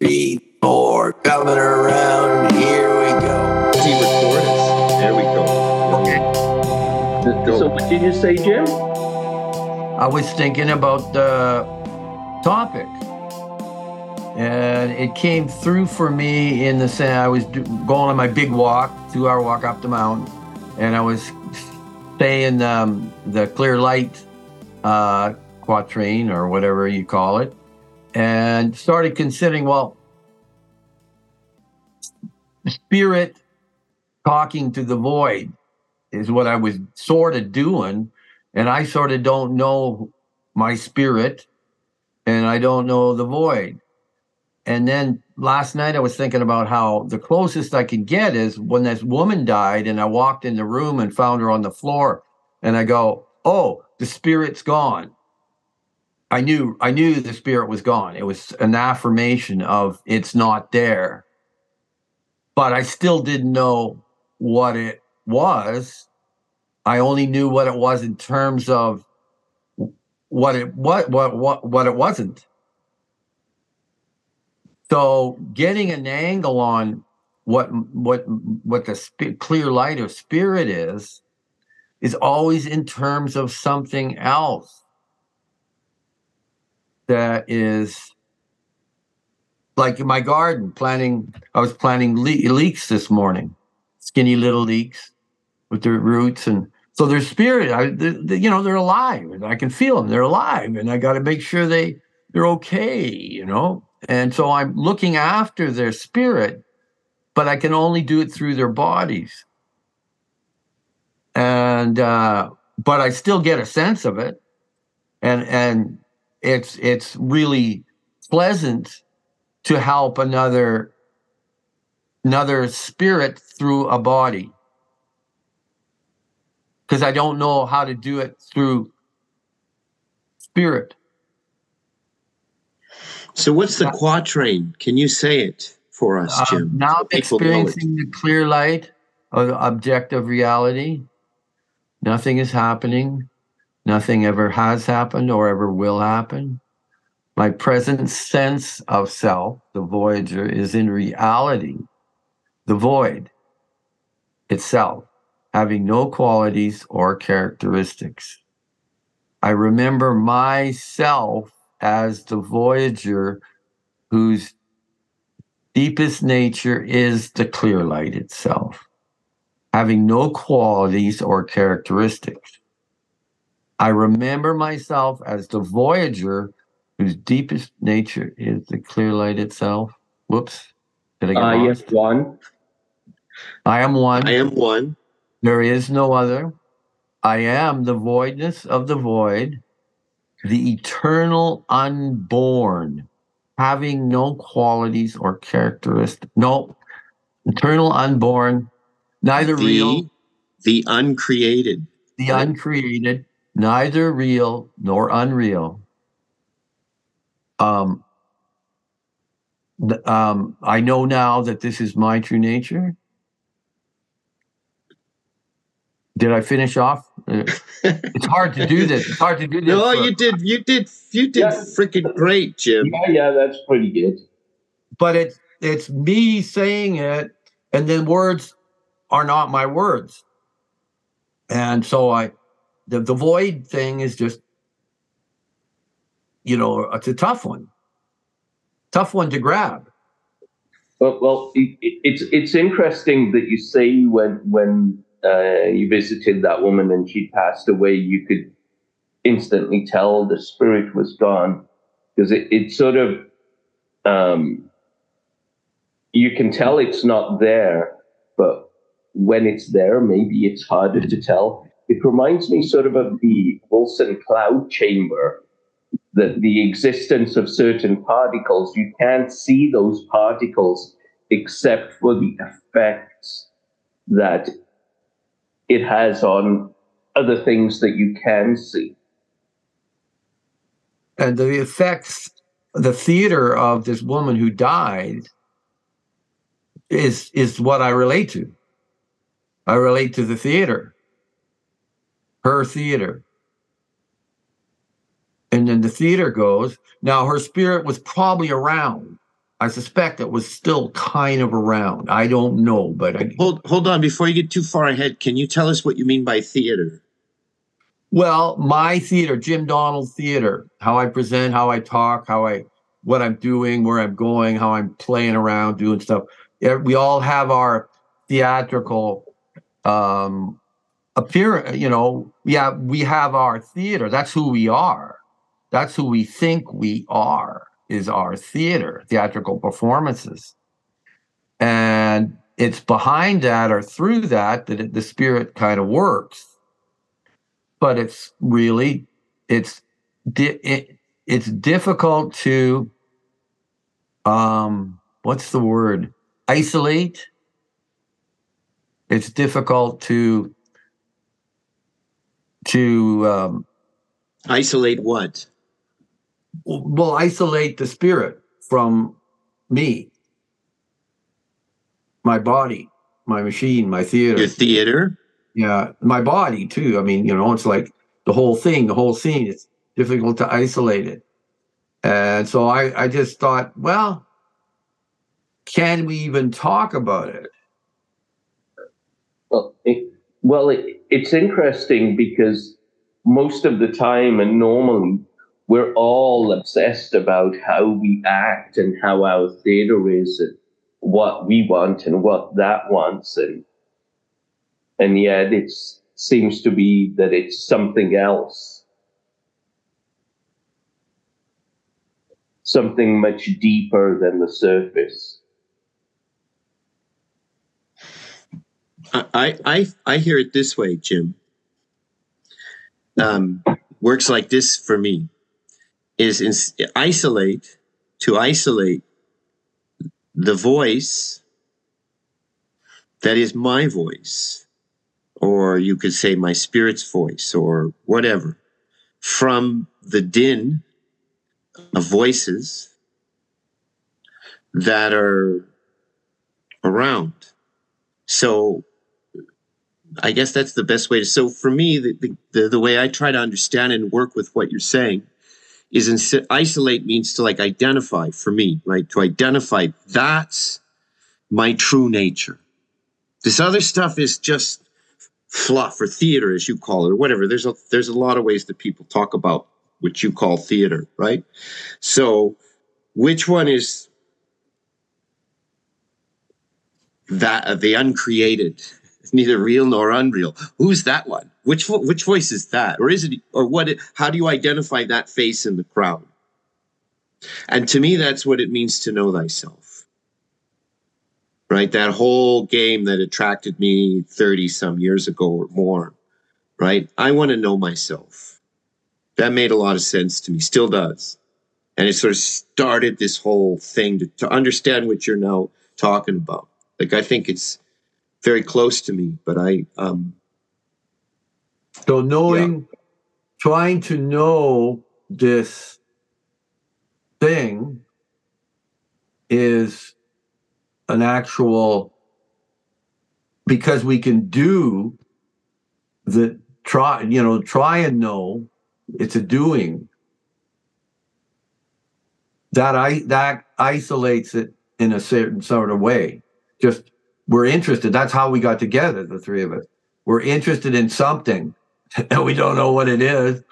Three, four, coming around. Here we go. See record us. There we go. Okay. So what did you say, Jim? I was thinking about the topic. And it came through for me in the sense I was going on my big walk, two hour walk up the mountain, and I was saying um, the clear light uh, quatrain or whatever you call it, and started considering well, spirit talking to the void is what I was sort of doing and I sort of don't know my spirit and I don't know the void. And then last night I was thinking about how the closest I could get is when this woman died and I walked in the room and found her on the floor and I go, "Oh, the spirit's gone." I knew I knew the spirit was gone. It was an affirmation of it's not there. But I still didn't know what it was I only knew what it was in terms of what it what what what what it wasn't. So getting an angle on what what what the sp- clear light of spirit is is always in terms of something else that is like in my garden planting i was planting le- leeks this morning skinny little leeks with their roots and so their spirit I, they, they, you know they're alive and i can feel them they're alive and i got to make sure they they're okay you know? And so i'm looking after their spirit but i can only do it through their bodies. And uh but i still get a sense of it. And and it's it's really pleasant to help another another spirit through a body because I don't know how to do it through spirit. So what's the quatrain? Can you say it for us, Uh, Jim? now So I'm people know it. experiencing the clear light of objective reality. Nothing is happening. Nothing ever has happened or ever will happen. My present sense of self, the Voyager, is in reality the void itself, having no qualities or characteristics. I remember myself as the Voyager whose deepest nature is the clear light itself, having no qualities or characteristics. I remember myself as the Voyager whose deepest nature is the clear light itself. Whoops. Did I get Uh, lost? yes, one. I am one. I am one. There is no other. I am the voidness of the void, the eternal unborn, having no qualities or characteristics. No, eternal unborn, neither real, The, the uncreated. the uncreated, neither real nor unreal. Um, um, I know now that this is my true nature. Did I finish off? Uh, It's hard to do this. It's hard to do this. No, for- you did. You did. You did Yeah. freaking great, Jim. Yeah, yeah, that's pretty good. but it's it's me saying it, and then words are not my words. And so I, the the void thing is just, you know, it's a tough one. Tough one to grab. Well, well, it, it- it's it's interesting that you say when when uh, you visited that woman and she passed away, you could instantly tell the spirit was gone because it, it sort of um, you can tell it's not there, but when it's there, maybe it's harder to tell. It reminds me sort of of the Wilson cloud chamber that the existence of certain particles, you can't see those particles except for the effects that it has on other things that you can see. and the effects the theater of this woman who died is is what i relate to. I relate to the theater her theater and then the theater goes now her spirit was probably around I suspect it was still kind of around. I don't know, but I, Hold hold on before you get too far ahead. Can you tell us what you mean by theater? well, my theater, Jim Donald Theater, how I present, how I talk, how I what I'm doing, where I'm going, how I'm playing around, doing stuff. We all have our theatrical um appear you know yeah we have our theater. That's who we are. That's who we think we are is our theater theatrical performances. And it's behind that or through that that it, the spirit kind of works. But it's really it's it, it's difficult to um what's the word? Isolate. It's difficult to to um, Isolate what? well isolate the spirit from me. My body my machine my theater. Your theater? yeah my body too. I mean you know it's like the whole thing the whole scene it's difficult to isolate it. And so i i just thought well can we even talk about it? Well, it, well, it, it's interesting because most of the time and normally we're all obsessed about how we act and how our theater is and what we want and what that wants and and yet it seems to be that it's something else. Something much deeper than the surface I I I, hear it this way, Jim. Um, works like this for me is in, isolate to isolate the voice that is my voice, or you could say my spirit's voice, or whatever, from the din of voices that are around. So I guess that's the best way to. So for me, the, the, the, way I try to understand and work with what you're saying is in, isolate means to like identify for me, right? To identify that's my true nature. This other stuff is just fluff or theater, as you call it, or whatever. There's a there's a lot of ways that people talk about what you call theater, right? So which one is that uh, the uncreated? It's neither real nor unreal. Who's that one? Which which voice is that, or is it, or what? How do you identify that face in the crowd? And to me, that's what it means to know thyself. Right, that whole game that attracted me thirty some years ago or more. Right, I want to know myself. That made a lot of sense to me, still does, and it sort of started this whole thing to, to understand what you're now talking about. Like I think it's very close to me, but I um So knowing, trying to know this thing is an actual because we can do the try, you know, try and know it's a doing that I that isolates it in a certain sort of way. Just we're interested. That's how we got together, the three of us. We're interested in something and we don't know what it is.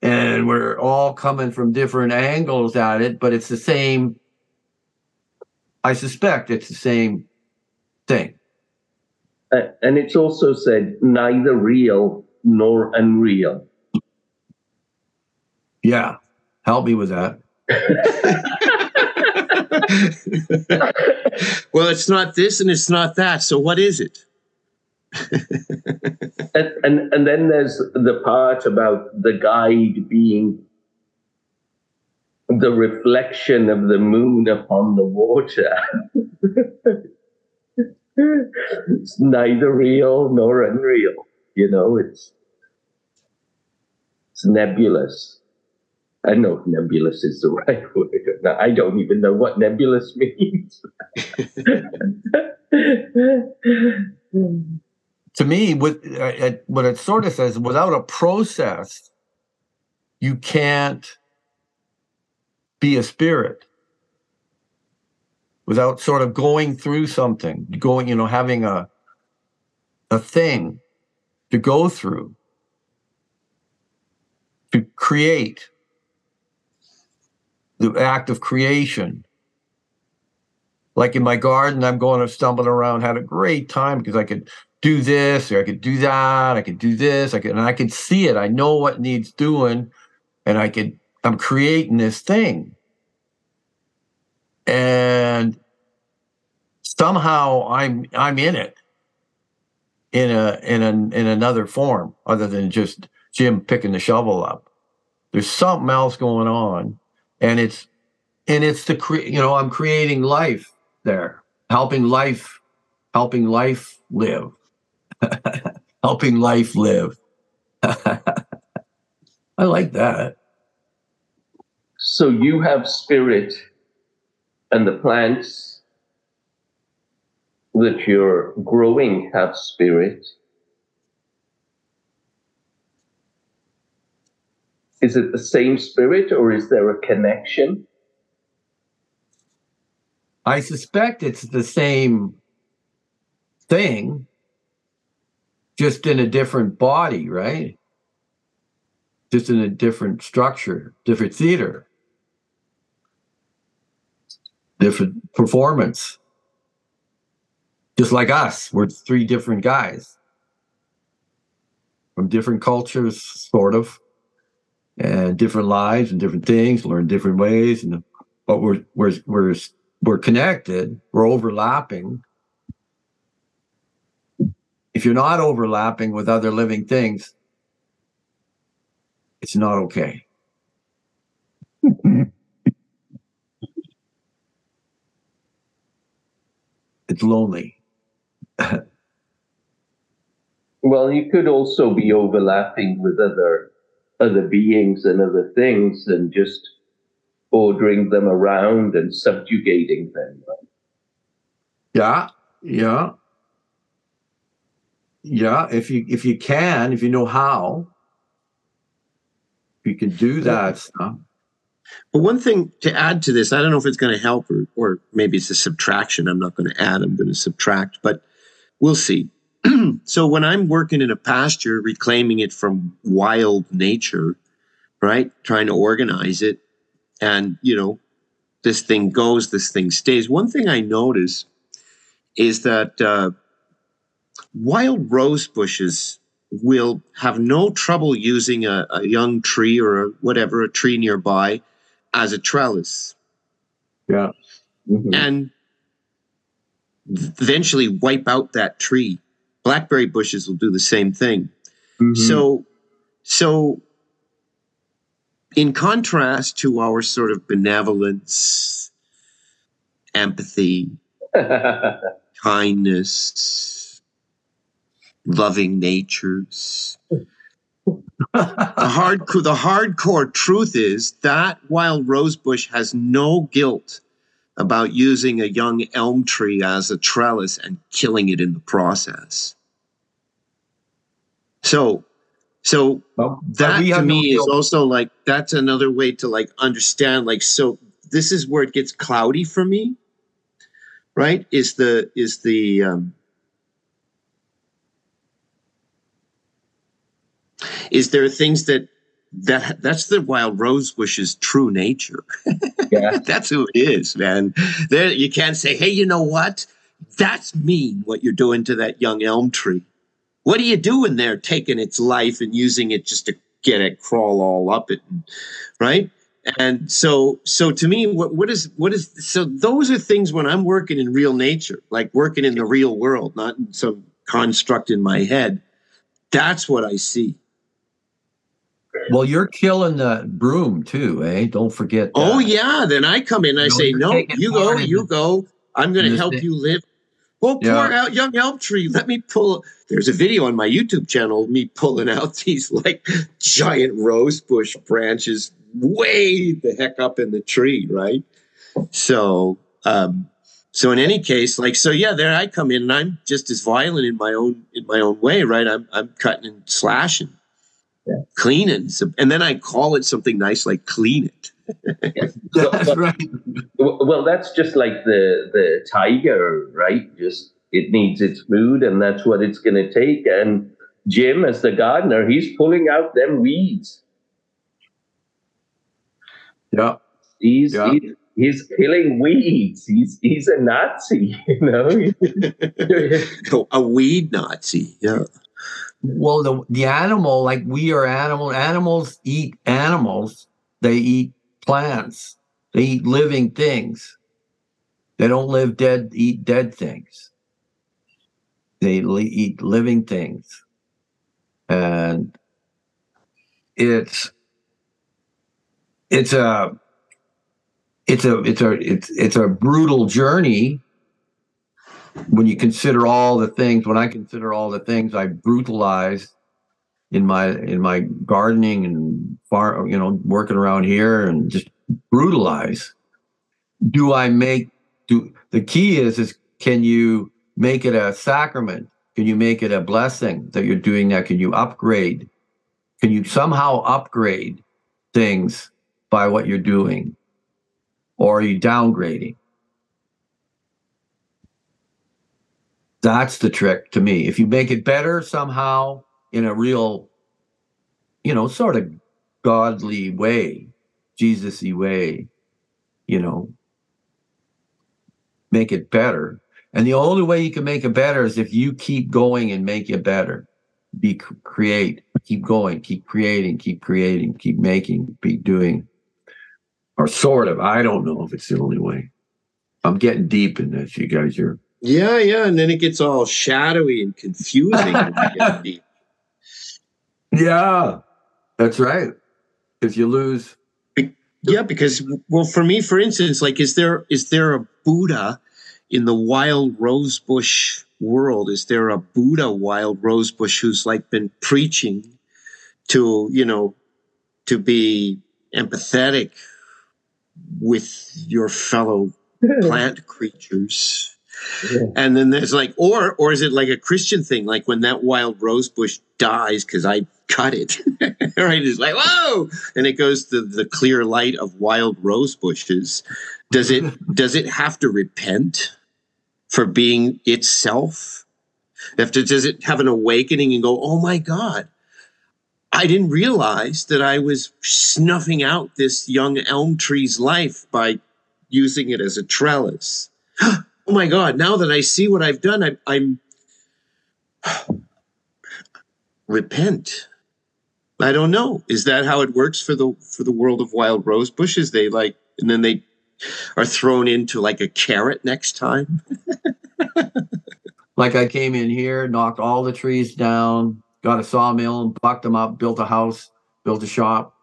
And we're all coming from different angles at it, but it's the same. I suspect it's the same thing. Uh, and it's also said neither real nor unreal. Yeah. Help me with that. well, it's not this and it's not that. So what is it? and, and and then there's the part about the guide being the reflection of the moon upon the water. it's neither real nor unreal. You know, it's it's nebulous. I don't know if nebulous is the right word. I don't even know what nebulous means. to me, uh, what it sort of says, without a process, you can't be a spirit. without sort of going through something, going, you know, having a a thing to go through to create the act of creation. Like in my garden, I'm going to stumbling around, had a great time because I could do this or I could do that, I could do this, I could and I could see it. I know what needs doing, and I could I'm creating this thing. And somehow I'm I'm in it in a in a in another form other than just Jim picking the shovel up. There's something else going on, and it's and it's the cre- you know I'm creating life there, helping life, helping life live, helping life live. I like that. So you have spirit, and the plants that you're growing have spirit. Is it the same spirit or is there a connection? I suspect it's the same thing, just in a different body, right? Just in a different structure, different theater, different performance. Just like us, we're three different guys from different cultures, sort of and different lives and different things, learn different ways, and but we're we're we're we're connected. We're overlapping. If you're not overlapping with other living things, it's not okay. it's lonely. well, you could also be overlapping with other other beings and other things and just ordering them around and subjugating them. Yeah, yeah. Yeah, if you if you can, if you know how, you can do that stuff. But one thing to add to this, I don't know if it's going to help or, or maybe it's a subtraction. I'm not going to add, I'm going to subtract, but we'll see. so when I'm working in a pasture, reclaiming it from wild nature, right? Trying to organize it, and you know, this thing goes, this thing stays. One thing I notice is that uh, wild rose bushes will have no trouble using a, a young tree or a, whatever, a tree nearby, as a trellis. Yeah. Mm-hmm. And eventually wipe out that tree blackberry bushes will do the same thing. Mm-hmm. So, so in contrast to our sort of benevolence, empathy, kindness, loving natures. the hard the hardcore truth is that wild rosebush has no guilt about using a young elm tree as a trellis and killing it in the process. So, so well, that to me no is also like that's another way to like understand. Like, so this is where it gets cloudy for me, right? Is the is the um, is there things that that that's the wild rose bush's true nature. Yeah, that's who it is, man. There, you can't say, "Hey, you know what? That's mean what you're doing to that young elm tree." What are you doing there, taking its life and using it just to get it crawl all up it, right? And so, so to me, what, what is what is so? Those are things when I'm working in real nature, like working in the real world, not in some construct in my head. That's what I see. Well, you're killing the broom too, eh? Don't forget. Oh, that. Oh yeah. Then I come in and I say, no, you go, you go. I'm going to help you live well, yeah. poor out young elm tree. Let me pull. There's a video on my YouTube channel me pulling out these like giant rose bush branches way the heck up in the tree, right? So, um, so in any case, like so, yeah, there I come in and I'm just as violent in my own in my own way, right? I'm I'm cutting and slashing, yeah. cleaning, and then I call it something nice like clean it. So- That's but- right. well, that's just like the the tiger, right? Just it needs its food, and that's what it's going to take. And Jim, as the gardener, he's pulling out them weeds. Yeah. He's Yeah. he's, he's killing weeds. He's he's a Nazi, you know. a weed Nazi. Yeah. Well, the the animal, like we are animal. Animals eat animals. They eat plants. They eat living things. They don't live dead. Eat dead things. They li- eat living things, and it's it's a it's a it's a it's it's a brutal journey when you consider all the things when i consider all the things i brutalized in my in my gardening and far you know working around here and just brutalize. Do i make do the key is is can you make it a sacrament? Can you make it a blessing that you're doing that? Can you upgrade? Can you somehow upgrade things by what you're doing? Or are you downgrading? That's the trick to me. If you make it better somehow in a real, you know, sort of godly way, Jesus-y way, you know, make it better. And the only way you can make it better is if you keep going and make it better. Be create, keep going, keep creating, keep creating, keep making, keep doing. Or sort of. I don't know if it's the only way. I'm getting deep in this, you guys. You're Yeah, yeah. And then it gets all shadowy and confusing. when you get deep. Yeah, that's right. If you lose, Yeah, because well, for me, for instance, like, is there is there a Buddha in the wild rosebush world? Is there a Buddha wild rosebush who's like been preaching to you know to be empathetic with your fellow plant creatures? Yeah. And then there's like, or or is it like a Christian thing? Like when that wild rosebush dies because I cut it, right? It's like whoa, and it goes to the clear light of wild rose bushes. Does it does it have to repent for being itself? After does it have an awakening and go, oh my God, I didn't realize that I was snuffing out this young elm tree's life by using it as a trellis. oh my god now that i see what i've done I, i'm repent i don't know is that how it works for the for the world of wild rose bushes they like and then they are thrown into like a carrot next time like I came in here, knocked all the trees down, got a sawmill and bucked them up, built a house, built a shop.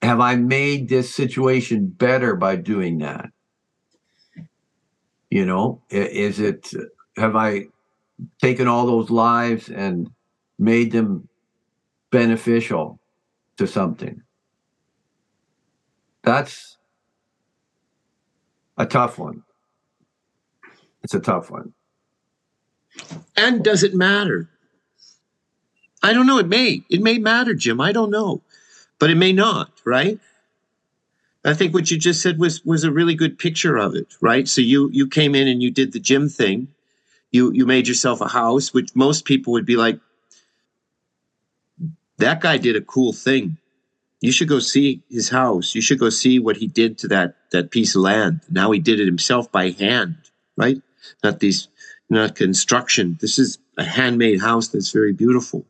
Have I made this situation better by doing that? You know, is it, have I taken all those lives and made them beneficial to something? That's a tough one. It's a tough one. and does it matter? I don't know. It may. It may matter jim. I don't know. But it may not right? I think what you just said was was a really good picture of it right? So you you came in and you did the Jim thing. You you made yourself a house which most people would be like that guy did a cool thing. You should go see his house. You should go see what he did to that that piece of land. Now he did it himself by hand right? Not these not construction. This is a handmade house that's very beautiful.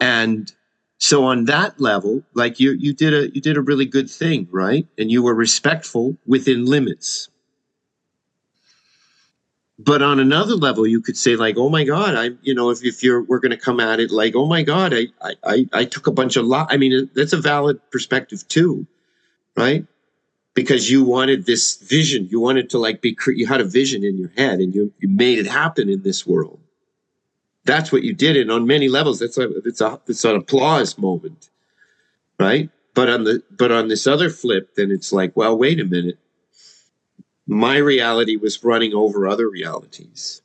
And so on that level like you you did a you did a really good thing right? And you were respectful within limits but on another level you could say like oh my god i you know if, if you're we're going to come at it like oh my god i i i, took a bunch of lot i mean that's a valid perspective too right? Because you wanted this vision. You wanted to like be you had a vision in your head and you you made it happen in this world. That's what you did. And on many levels that's a it's a it's an applause moment right? But on the but on this other flip then it's like well wait a minute my reality was running over other realities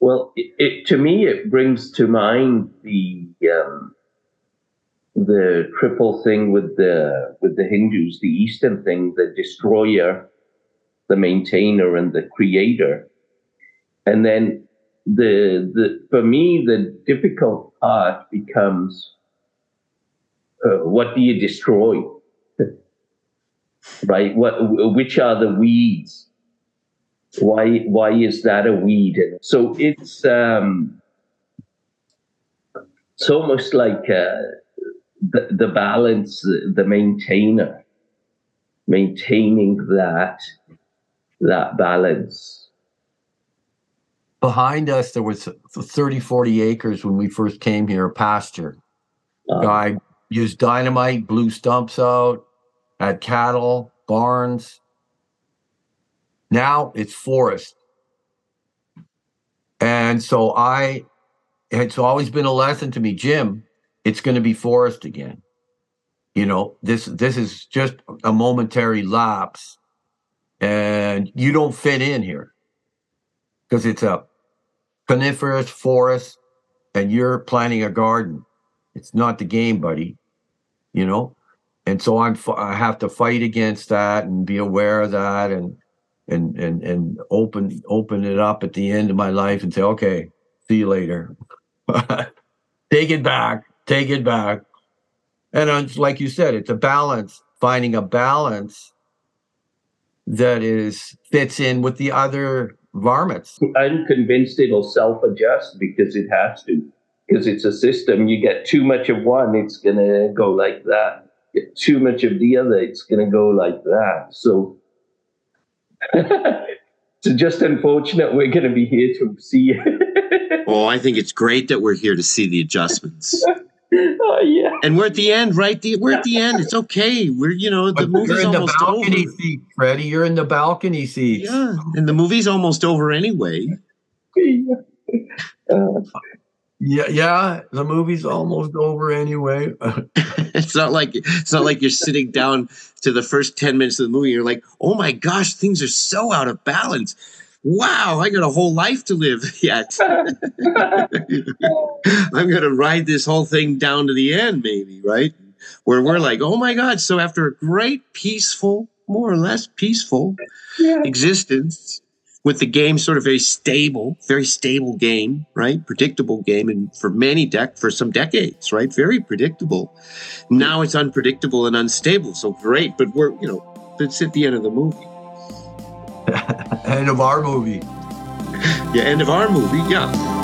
Well, it, it, to me, it brings to mind the um, the triple thing with the with the Hindus, the Eastern thing, the destroyer, the maintainer, and the creator. And then the the for me the difficult part becomes uh, what do you destroy? Right? What which are the weeds? Why why is that a weed? So it's um, it's almost like uh, the, the balance, the maintainer, maintaining that that balance. Behind us, there was 30, 40 acres when we first came here, pasture. Um, Guy used dynamite, blew stumps out, had cattle, barns. Now it's forest. And so I, it's always been a lesson to me, Jim, it's going to be forest again. You know, this this is just a momentary lapse, and you don't fit in here because it's a coniferous forest, and you're planting a garden. It's not the game, buddy. You know, and so I'm I have to fight against that and be aware of that and and and and open open it up at the end of my life and say, okay, see you later. Take it back take it back. And like you said, it's a balance, finding a balance that is fits in with the other varmints. I'm convinced it'll self-adjust because it has to. Because it's a system. You get too much of one, it's gonna go like that. Get too much of the other, it's gonna go like that. So it's just unfortunate we're gonna be here to see it. oh, I think it's great that we're here to see the adjustments. oh yeah. And we're at the end, right? The, we're at the end. It's okay. We're you know the but movie's you're in almost the balcony over. seat, Freddie. You're in the balcony seat. Yeah, and the movie's almost over anyway. Uh, yeah, yeah. The movie's almost over anyway. it's not like it's not like you're sitting down to the first ten minutes of the movie. You're like, oh my gosh, things are so out of balance wow, I got a whole life to live yet. I'm going to ride this whole thing down to the end, maybe, right? Where we're like, oh my God. So after a great, peaceful, more or less peaceful yeah. existence, with the game sort of very stable, very stable game, right? Predictable game, and for many deck for some decades, right? Very predictable. Now it's unpredictable and unstable. So great, but we're you know, it's at the end of the movie. end of our movie. Yeah, end of our movie. Yeah.